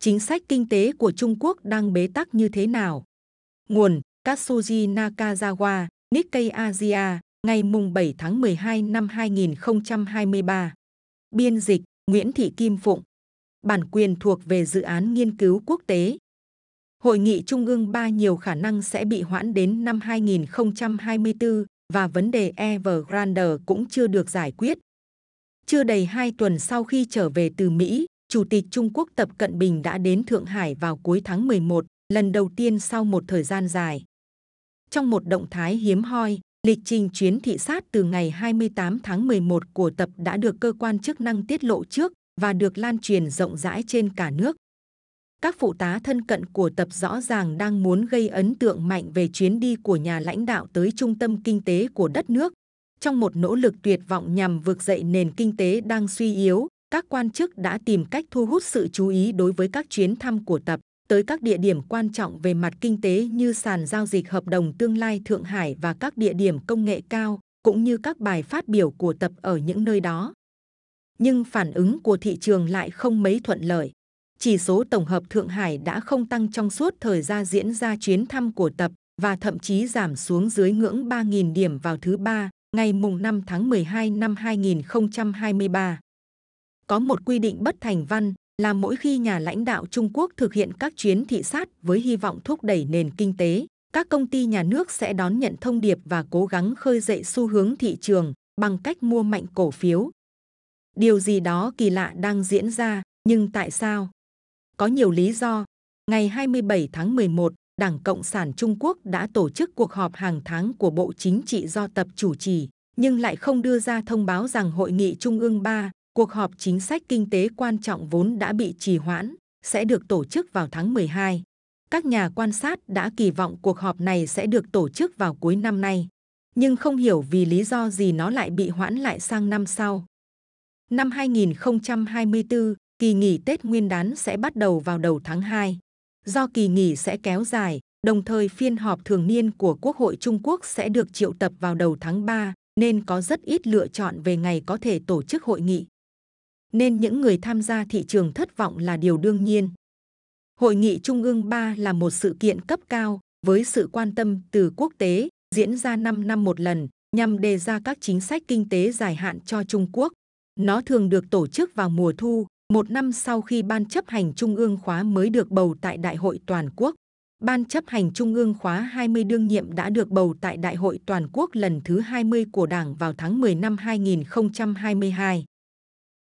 chính sách kinh tế của Trung Quốc đang bế tắc như thế nào? Nguồn Katsuji Nakazawa, Nikkei Asia, ngày 7 tháng 12 năm 2023. Biên dịch Nguyễn Thị Kim Phụng. Bản quyền thuộc về dự án nghiên cứu quốc tế. Hội nghị Trung ương 3 nhiều khả năng sẽ bị hoãn đến năm 2024 và vấn đề Evergrande cũng chưa được giải quyết. Chưa đầy hai tuần sau khi trở về từ Mỹ, Chủ tịch Trung Quốc Tập Cận Bình đã đến Thượng Hải vào cuối tháng 11, lần đầu tiên sau một thời gian dài. Trong một động thái hiếm hoi, lịch trình chuyến thị sát từ ngày 28 tháng 11 của Tập đã được cơ quan chức năng tiết lộ trước và được lan truyền rộng rãi trên cả nước. Các phụ tá thân cận của Tập rõ ràng đang muốn gây ấn tượng mạnh về chuyến đi của nhà lãnh đạo tới trung tâm kinh tế của đất nước. Trong một nỗ lực tuyệt vọng nhằm vực dậy nền kinh tế đang suy yếu, các quan chức đã tìm cách thu hút sự chú ý đối với các chuyến thăm của Tập tới các địa điểm quan trọng về mặt kinh tế như sàn giao dịch hợp đồng tương lai Thượng Hải và các địa điểm công nghệ cao, cũng như các bài phát biểu của Tập ở những nơi đó. Nhưng phản ứng của thị trường lại không mấy thuận lợi. Chỉ số tổng hợp Thượng Hải đã không tăng trong suốt thời gian diễn ra chuyến thăm của Tập và thậm chí giảm xuống dưới ngưỡng 3.000 điểm vào thứ Ba, ngày mùng 5 tháng 12 năm 2023 có một quy định bất thành văn là mỗi khi nhà lãnh đạo Trung Quốc thực hiện các chuyến thị sát với hy vọng thúc đẩy nền kinh tế, các công ty nhà nước sẽ đón nhận thông điệp và cố gắng khơi dậy xu hướng thị trường bằng cách mua mạnh cổ phiếu. Điều gì đó kỳ lạ đang diễn ra, nhưng tại sao? Có nhiều lý do. Ngày 27 tháng 11, Đảng Cộng sản Trung Quốc đã tổ chức cuộc họp hàng tháng của Bộ Chính trị do tập chủ trì, nhưng lại không đưa ra thông báo rằng Hội nghị Trung ương 3 cuộc họp chính sách kinh tế quan trọng vốn đã bị trì hoãn, sẽ được tổ chức vào tháng 12. Các nhà quan sát đã kỳ vọng cuộc họp này sẽ được tổ chức vào cuối năm nay, nhưng không hiểu vì lý do gì nó lại bị hoãn lại sang năm sau. Năm 2024, kỳ nghỉ Tết Nguyên đán sẽ bắt đầu vào đầu tháng 2. Do kỳ nghỉ sẽ kéo dài, đồng thời phiên họp thường niên của Quốc hội Trung Quốc sẽ được triệu tập vào đầu tháng 3, nên có rất ít lựa chọn về ngày có thể tổ chức hội nghị nên những người tham gia thị trường thất vọng là điều đương nhiên. Hội nghị Trung ương 3 là một sự kiện cấp cao với sự quan tâm từ quốc tế, diễn ra 5 năm một lần nhằm đề ra các chính sách kinh tế dài hạn cho Trung Quốc. Nó thường được tổ chức vào mùa thu, một năm sau khi Ban chấp hành Trung ương khóa mới được bầu tại Đại hội Toàn quốc. Ban chấp hành Trung ương khóa 20 đương nhiệm đã được bầu tại Đại hội Toàn quốc lần thứ 20 của Đảng vào tháng 10 năm 2022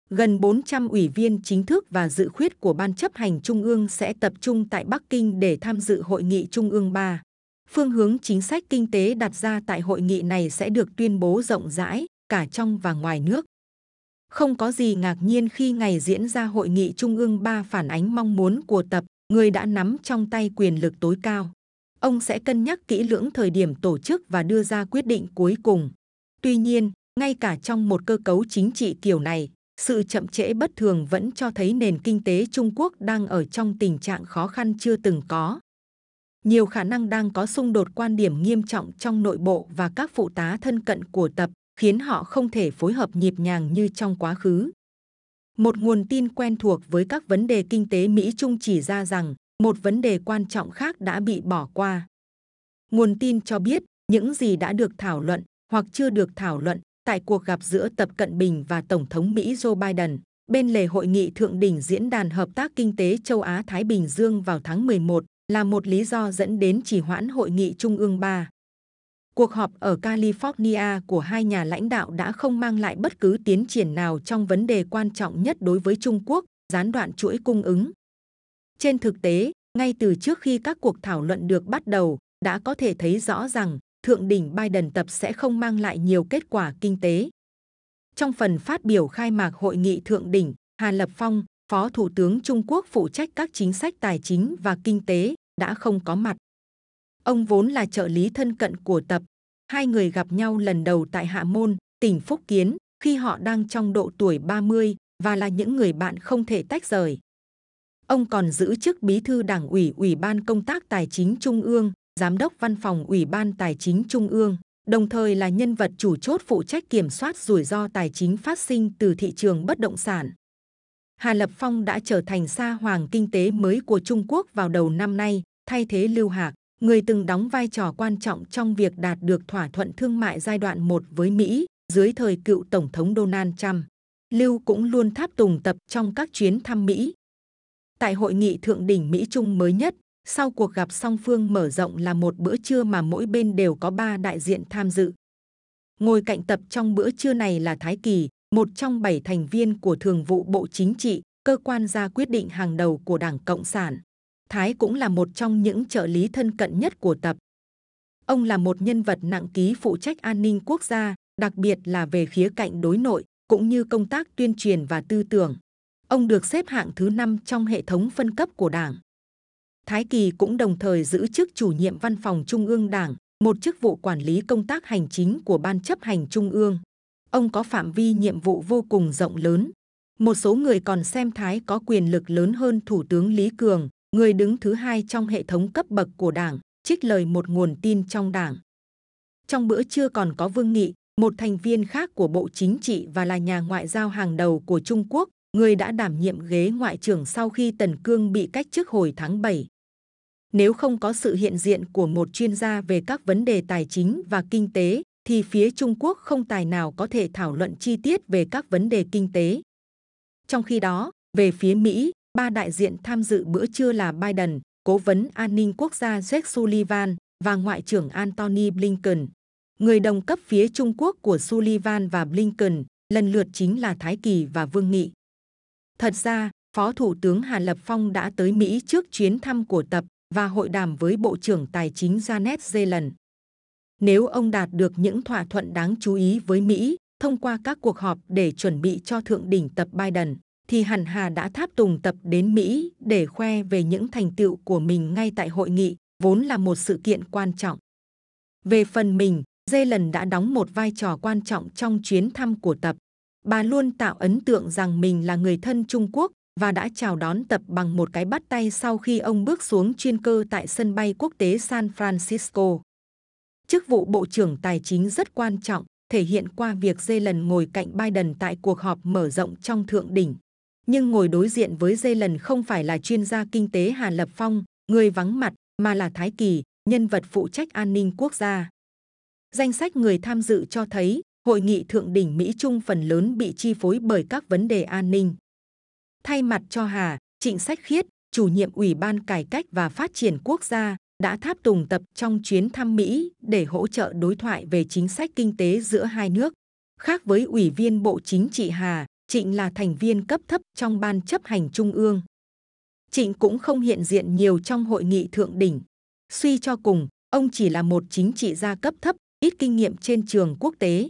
gần 400 ủy viên chính thức và dự khuyết của Ban chấp hành Trung ương sẽ tập trung tại Bắc Kinh để tham dự Hội nghị Trung ương 3. Phương hướng chính sách kinh tế đặt ra tại hội nghị này sẽ được tuyên bố rộng rãi, cả trong và ngoài nước. Không có gì ngạc nhiên khi ngày diễn ra Hội nghị Trung ương 3 phản ánh mong muốn của tập, người đã nắm trong tay quyền lực tối cao. Ông sẽ cân nhắc kỹ lưỡng thời điểm tổ chức và đưa ra quyết định cuối cùng. Tuy nhiên, ngay cả trong một cơ cấu chính trị kiểu này, sự chậm trễ bất thường vẫn cho thấy nền kinh tế Trung Quốc đang ở trong tình trạng khó khăn chưa từng có. Nhiều khả năng đang có xung đột quan điểm nghiêm trọng trong nội bộ và các phụ tá thân cận của tập, khiến họ không thể phối hợp nhịp nhàng như trong quá khứ. Một nguồn tin quen thuộc với các vấn đề kinh tế Mỹ Trung chỉ ra rằng, một vấn đề quan trọng khác đã bị bỏ qua. Nguồn tin cho biết, những gì đã được thảo luận hoặc chưa được thảo luận tại cuộc gặp giữa Tập Cận Bình và Tổng thống Mỹ Joe Biden bên lề hội nghị thượng đỉnh diễn đàn hợp tác kinh tế châu Á Thái Bình Dương vào tháng 11 là một lý do dẫn đến trì hoãn hội nghị trung ương 3. Cuộc họp ở California của hai nhà lãnh đạo đã không mang lại bất cứ tiến triển nào trong vấn đề quan trọng nhất đối với Trung Quốc, gián đoạn chuỗi cung ứng. Trên thực tế, ngay từ trước khi các cuộc thảo luận được bắt đầu, đã có thể thấy rõ rằng thượng đỉnh Biden tập sẽ không mang lại nhiều kết quả kinh tế. Trong phần phát biểu khai mạc hội nghị thượng đỉnh, Hà Lập Phong, Phó Thủ tướng Trung Quốc phụ trách các chính sách tài chính và kinh tế, đã không có mặt. Ông vốn là trợ lý thân cận của tập. Hai người gặp nhau lần đầu tại Hạ Môn, tỉnh Phúc Kiến, khi họ đang trong độ tuổi 30 và là những người bạn không thể tách rời. Ông còn giữ chức bí thư đảng ủy Ủy ban Công tác Tài chính Trung ương, Giám đốc Văn phòng Ủy ban Tài chính Trung ương, đồng thời là nhân vật chủ chốt phụ trách kiểm soát rủi ro tài chính phát sinh từ thị trường bất động sản. Hà Lập Phong đã trở thành sa hoàng kinh tế mới của Trung Quốc vào đầu năm nay, thay thế Lưu Hạc, người từng đóng vai trò quan trọng trong việc đạt được thỏa thuận thương mại giai đoạn 1 với Mỹ dưới thời cựu Tổng thống Donald Trump. Lưu cũng luôn tháp tùng tập trong các chuyến thăm Mỹ. Tại hội nghị thượng đỉnh Mỹ Trung mới nhất, sau cuộc gặp song phương mở rộng là một bữa trưa mà mỗi bên đều có ba đại diện tham dự. Ngồi cạnh tập trong bữa trưa này là Thái Kỳ, một trong bảy thành viên của Thường vụ Bộ Chính trị, cơ quan ra quyết định hàng đầu của Đảng Cộng sản. Thái cũng là một trong những trợ lý thân cận nhất của tập. Ông là một nhân vật nặng ký phụ trách an ninh quốc gia, đặc biệt là về khía cạnh đối nội, cũng như công tác tuyên truyền và tư tưởng. Ông được xếp hạng thứ 5 trong hệ thống phân cấp của Đảng. Thái Kỳ cũng đồng thời giữ chức chủ nhiệm văn phòng Trung ương Đảng, một chức vụ quản lý công tác hành chính của Ban chấp hành Trung ương. Ông có phạm vi nhiệm vụ vô cùng rộng lớn. Một số người còn xem Thái có quyền lực lớn hơn Thủ tướng Lý Cường, người đứng thứ hai trong hệ thống cấp bậc của Đảng, trích lời một nguồn tin trong Đảng. Trong bữa trưa còn có Vương Nghị, một thành viên khác của Bộ Chính trị và là nhà ngoại giao hàng đầu của Trung Quốc, người đã đảm nhiệm ghế ngoại trưởng sau khi Tần Cương bị cách chức hồi tháng 7. Nếu không có sự hiện diện của một chuyên gia về các vấn đề tài chính và kinh tế, thì phía Trung Quốc không tài nào có thể thảo luận chi tiết về các vấn đề kinh tế. Trong khi đó, về phía Mỹ, ba đại diện tham dự bữa trưa là Biden, cố vấn an ninh quốc gia Jake Sullivan và Ngoại trưởng Antony Blinken. Người đồng cấp phía Trung Quốc của Sullivan và Blinken lần lượt chính là Thái Kỳ và Vương Nghị. Thật ra, Phó Thủ tướng Hà Lập Phong đã tới Mỹ trước chuyến thăm của Tập và hội đàm với Bộ trưởng Tài chính Janet Yellen. Nếu ông đạt được những thỏa thuận đáng chú ý với Mỹ thông qua các cuộc họp để chuẩn bị cho thượng đỉnh tập Biden, thì hẳn Hà đã tháp tùng tập đến Mỹ để khoe về những thành tựu của mình ngay tại hội nghị, vốn là một sự kiện quan trọng. Về phần mình, Yellen đã đóng một vai trò quan trọng trong chuyến thăm của tập. Bà luôn tạo ấn tượng rằng mình là người thân Trung Quốc và đã chào đón tập bằng một cái bắt tay sau khi ông bước xuống chuyên cơ tại sân bay quốc tế San Francisco. Chức vụ Bộ trưởng Tài chính rất quan trọng, thể hiện qua việc Yellen ngồi cạnh Biden tại cuộc họp mở rộng trong thượng đỉnh. Nhưng ngồi đối diện với Yellen không phải là chuyên gia kinh tế Hà Lập Phong, người vắng mặt, mà là Thái Kỳ, nhân vật phụ trách an ninh quốc gia. Danh sách người tham dự cho thấy, hội nghị thượng đỉnh Mỹ Trung phần lớn bị chi phối bởi các vấn đề an ninh. Thay mặt cho Hà, Trịnh Sách Khiết, chủ nhiệm Ủy ban Cải cách và Phát triển Quốc gia, đã tháp tùng tập trong chuyến thăm Mỹ để hỗ trợ đối thoại về chính sách kinh tế giữa hai nước. Khác với Ủy viên Bộ Chính trị Hà, Trịnh là thành viên cấp thấp trong Ban chấp hành Trung ương. Trịnh cũng không hiện diện nhiều trong hội nghị thượng đỉnh. Suy cho cùng, ông chỉ là một chính trị gia cấp thấp, ít kinh nghiệm trên trường quốc tế.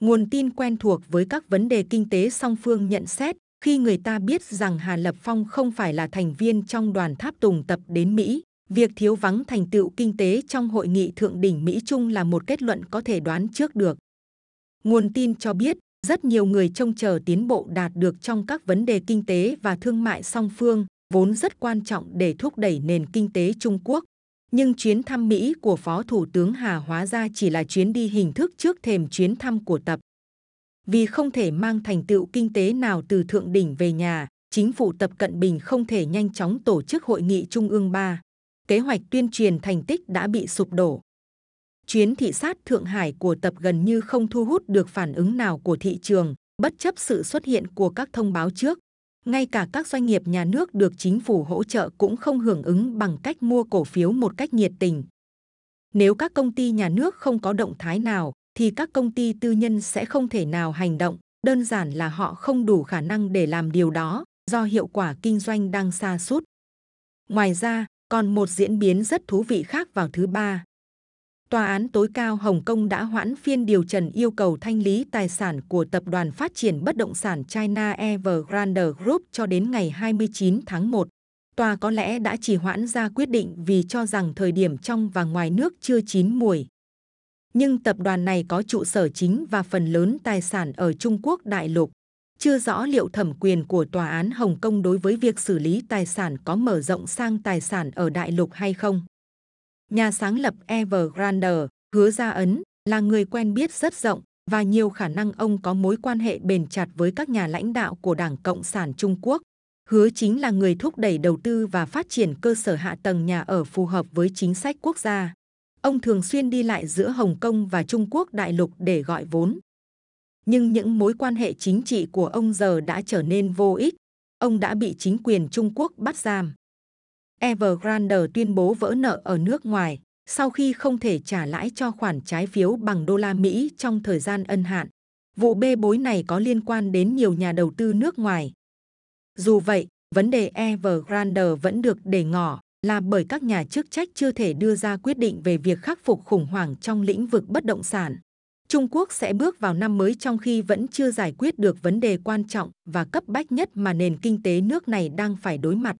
Nguồn tin quen thuộc với các vấn đề kinh tế song phương nhận xét khi người ta biết rằng Hà Lập Phong không phải là thành viên trong đoàn tháp tùng tập đến Mỹ, việc thiếu vắng thành tựu kinh tế trong hội nghị thượng đỉnh Mỹ Trung là một kết luận có thể đoán trước được. Nguồn tin cho biết, rất nhiều người trông chờ tiến bộ đạt được trong các vấn đề kinh tế và thương mại song phương, vốn rất quan trọng để thúc đẩy nền kinh tế Trung Quốc. Nhưng chuyến thăm Mỹ của Phó Thủ tướng Hà hóa ra chỉ là chuyến đi hình thức trước thềm chuyến thăm của Tập. Vì không thể mang thành tựu kinh tế nào từ thượng đỉnh về nhà, chính phủ Tập Cận Bình không thể nhanh chóng tổ chức hội nghị Trung ương 3. Kế hoạch tuyên truyền thành tích đã bị sụp đổ. Chuyến thị sát Thượng Hải của Tập gần như không thu hút được phản ứng nào của thị trường, bất chấp sự xuất hiện của các thông báo trước. Ngay cả các doanh nghiệp nhà nước được chính phủ hỗ trợ cũng không hưởng ứng bằng cách mua cổ phiếu một cách nhiệt tình. Nếu các công ty nhà nước không có động thái nào, thì các công ty tư nhân sẽ không thể nào hành động. Đơn giản là họ không đủ khả năng để làm điều đó, do hiệu quả kinh doanh đang xa sút. Ngoài ra, còn một diễn biến rất thú vị khác vào thứ ba. Tòa án tối cao Hồng Kông đã hoãn phiên điều trần yêu cầu thanh lý tài sản của Tập đoàn Phát triển Bất động sản China Evergrande Group cho đến ngày 29 tháng 1. Tòa có lẽ đã chỉ hoãn ra quyết định vì cho rằng thời điểm trong và ngoài nước chưa chín mùi nhưng tập đoàn này có trụ sở chính và phần lớn tài sản ở Trung Quốc đại lục. Chưa rõ liệu thẩm quyền của Tòa án Hồng Kông đối với việc xử lý tài sản có mở rộng sang tài sản ở đại lục hay không. Nhà sáng lập Evergrande, hứa Gia Ấn, là người quen biết rất rộng, và nhiều khả năng ông có mối quan hệ bền chặt với các nhà lãnh đạo của Đảng Cộng sản Trung Quốc. Hứa chính là người thúc đẩy đầu tư và phát triển cơ sở hạ tầng nhà ở phù hợp với chính sách quốc gia. Ông thường xuyên đi lại giữa Hồng Kông và Trung Quốc đại lục để gọi vốn. Nhưng những mối quan hệ chính trị của ông giờ đã trở nên vô ích. Ông đã bị chính quyền Trung Quốc bắt giam. Evergrande tuyên bố vỡ nợ ở nước ngoài sau khi không thể trả lãi cho khoản trái phiếu bằng đô la Mỹ trong thời gian ân hạn. Vụ bê bối này có liên quan đến nhiều nhà đầu tư nước ngoài. Dù vậy, vấn đề Evergrande vẫn được để ngỏ là bởi các nhà chức trách chưa thể đưa ra quyết định về việc khắc phục khủng hoảng trong lĩnh vực bất động sản. Trung Quốc sẽ bước vào năm mới trong khi vẫn chưa giải quyết được vấn đề quan trọng và cấp bách nhất mà nền kinh tế nước này đang phải đối mặt.